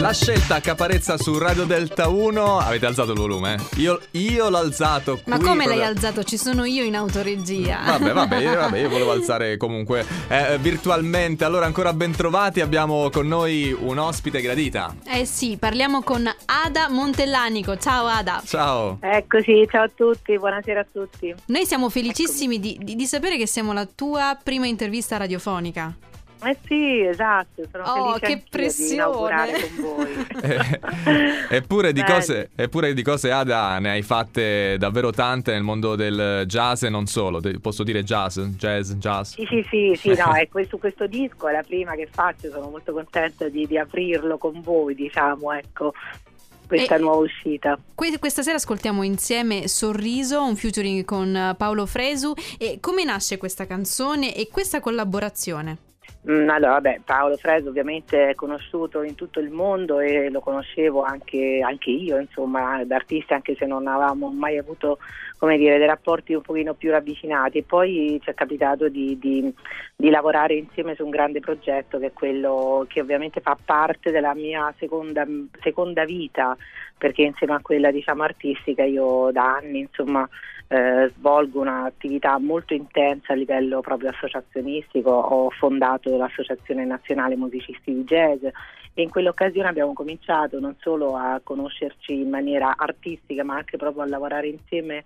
La scelta Caparezza su Radio Delta 1. Avete alzato il volume? Io, io l'ho alzato. Ma qui come l'hai proprio- alzato? Ci sono io in autoregia. Vabbè, vabbè, io, vabbè, io volevo alzare comunque eh, virtualmente. Allora, ancora ben trovati. Abbiamo con noi un ospite gradita. Eh sì, parliamo con Ada Montellanico. Ciao Ada. Ciao. Eccoci, ciao a tutti, buonasera a tutti. Noi siamo felicissimi di, di- di sapere che siamo la tua prima intervista radiofonica. Eh sì, esatto, sono Oh, felice che pressione. di inaugurare con voi. Eh, eppure, di cose, eppure di cose, Ada, ne hai fatte davvero tante nel mondo del jazz e non solo. Posso dire jazz? Jazz, jazz. Sì, sì, sì, sì, no, è questo, questo disco è la prima che faccio, sono molto contenta di, di aprirlo con voi, diciamo, ecco, questa E- nuova uscita. Que- questa sera ascoltiamo insieme Sorriso, un featuring con Paolo Fresu. E come nasce questa canzone e questa collaborazione? Mm, allora, vabbè, Paolo Freso ovviamente è conosciuto in tutto il mondo e lo conoscevo anche, anche io, insomma, da artista, anche se non avevamo mai avuto, come dire, dei rapporti un pochino più ravvicinati. E poi ci è capitato di, di- di lavorare insieme su un grande progetto che è quello che ovviamente fa parte della mia seconda, seconda vita, perché insieme a quella, diciamo, artistica io da anni, insomma, eh, svolgo un'attività molto intensa a livello proprio associazionistico, ho fondato l'Associazione Nazionale Musicisti di Jazz e in quell'occasione abbiamo cominciato non solo a conoscerci in maniera artistica ma anche proprio a lavorare insieme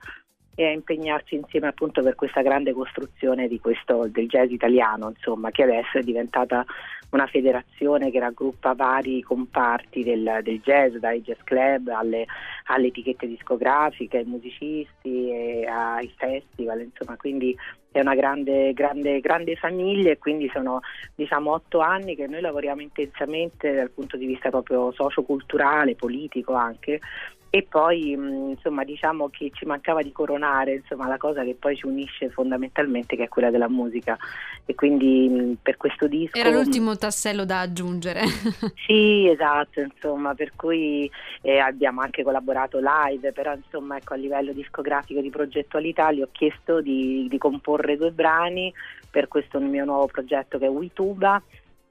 e a impegnarci insieme appunto per questa grande costruzione questo, del jazz italiano, insomma, che adesso è diventata una federazione che raggruppa vari comparti del, del jazz, dai jazz club alle, alle etichette discografiche, ai musicisti, ai festival, insomma, quindi è una grande, grande, grande famiglia e quindi sono diciamo otto anni che noi lavoriamo intensamente dal punto di vista proprio socioculturale, politico anche e poi mh, insomma diciamo che ci mancava di coronare insomma la cosa che poi ci unisce fondamentalmente che è quella della musica e quindi mh, per questo disco Era l'ultimo tassello da aggiungere. sì, esatto, insomma, per cui eh, abbiamo anche collaborato live, però insomma, ecco, a livello discografico di progettualità gli ho chiesto di, di comporre due brani per questo mio nuovo progetto che è Wituba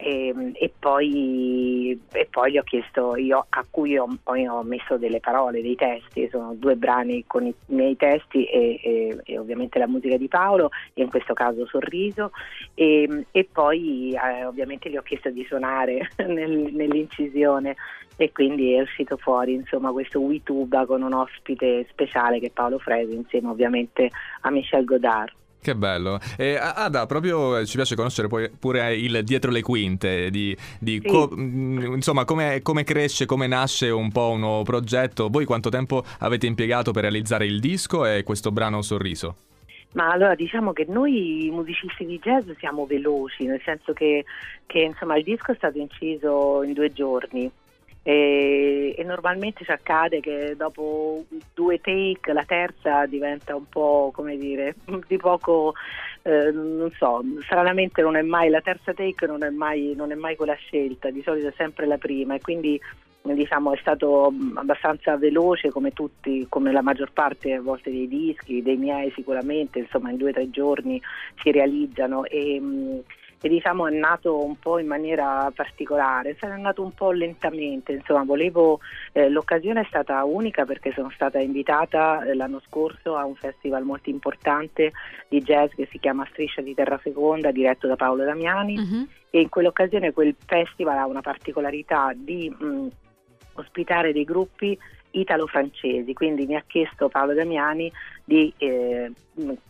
e, e poi, e poi gli ho chiesto io a cui ho, poi ho messo delle parole, dei testi, sono due brani con i miei testi e, e- ovviamente la musica di Paolo e in questo caso Sorriso e, e poi eh, ovviamente gli ho chiesto di suonare nel- nell'incisione e quindi è uscito fuori insomma questo Wituba con un ospite speciale che è Paolo Fresi insieme ovviamente a Michel Godard. Che bello. E A- Ada, proprio eh, ci piace conoscere poi pure il dietro le quinte, di, di Sì. co- mh, insomma come, come cresce, come nasce un po' un nuovo progetto. Voi quanto tempo avete impiegato per realizzare il disco e questo brano Sorriso? Ma allora diciamo che noi musicisti di jazz siamo veloci, nel senso che, che, insomma, il disco è stato inciso in due giorni e, e normalmente ci accade che dopo due take la terza diventa un po' come dire di poco eh, non so, stranamente non è mai la terza take non è mai, non è mai quella scelta, di solito è sempre la prima. E quindi diciamo è stato mh, abbastanza veloce come tutti, come la maggior parte a volte dei dischi, dei miei sicuramente, insomma in due o tre giorni si realizzano. E, mh, e diciamo è nato un po' in maniera particolare, è nato un po' lentamente, insomma volevo, eh, l'occasione è stata unica perché sono stata invitata eh, l'anno scorso a un festival molto importante di jazz che si chiama Striscia di Terrafeconda diretto da Paolo Damiani Mhm. e in quell'occasione quel festival ha una particolarità di mh, ospitare dei gruppi italo-francesi, quindi mi ha chiesto Paolo Damiani di, eh,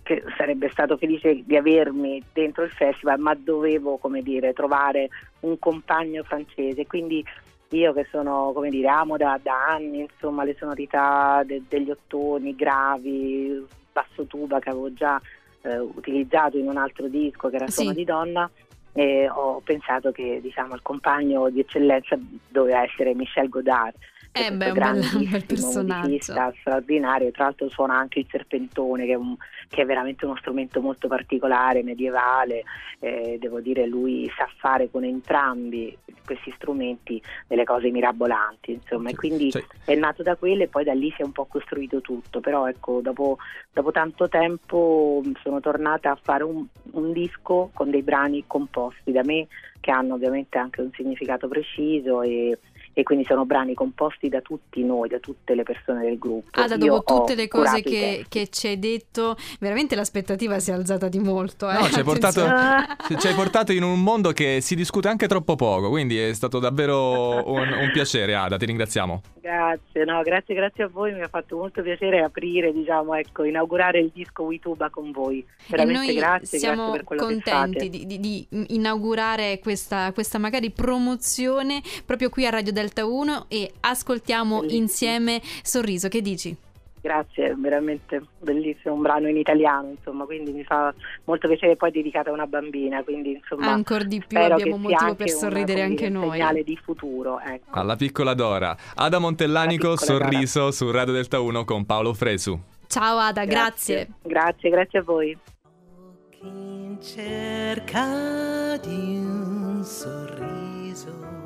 che sarebbe stato felice di avermi dentro il festival, ma dovevo come dire, trovare un compagno francese, quindi io che sono, come dire, amo da, da anni insomma, le sonorità de- degli ottoni gravi, basso tuba che avevo già eh, utilizzato in un altro disco che era Sì. Suono di Donna, e ho pensato che diciamo, il compagno di eccellenza doveva essere Michel Godard. Eh è beh, un bel- un bel personaggio. musicista straordinario, tra l'altro suona anche il serpentone che è, un- che è veramente uno strumento molto particolare, medievale, eh, devo dire lui sa fare con entrambi questi strumenti delle cose mirabolanti, insomma, e quindi Cioè, è nato da quello e poi da lì si è un po' costruito tutto, però ecco, dopo, dopo tanto tempo sono tornata a fare un, un disco con dei brani composti da me che hanno ovviamente anche un significato preciso e, e quindi sono brani composti da tutti noi, da tutte le persone del gruppo. Ada, dopo tutte le cose che, che, ci hai detto, veramente l'aspettativa si è alzata di molto. Eh? No, ci hai, portato, ci hai, portato, in un mondo che si discute anche troppo poco, quindi è stato davvero un, un piacere Ada, ti ringraziamo. Grazie, no, grazie, grazie a voi, mi ha fatto molto piacere aprire, diciamo, ecco, inaugurare il disco WeTuba con voi. Veramente grazie, siamo grazie per quello contenti di, di, di, inaugurare questa, questa magari promozione proprio qui a Radio Delta 1 e ascoltiamo Bellissimo. insieme Sorriso, che dici? Grazie, veramente bellissimo, un brano in italiano, insomma, quindi mi fa molto piacere poi dedicato a una bambina, quindi insomma ancora di più abbiamo motivo per sorridere una, anche noi. Un segnale di futuro, ecco. Alla piccola Dora. Ada Montellanico, Sorriso Dora. su Radio Delta 1 con Paolo Fresu. Ciao Ada, grazie. Grazie, grazie, grazie a voi. In cerca di un sorriso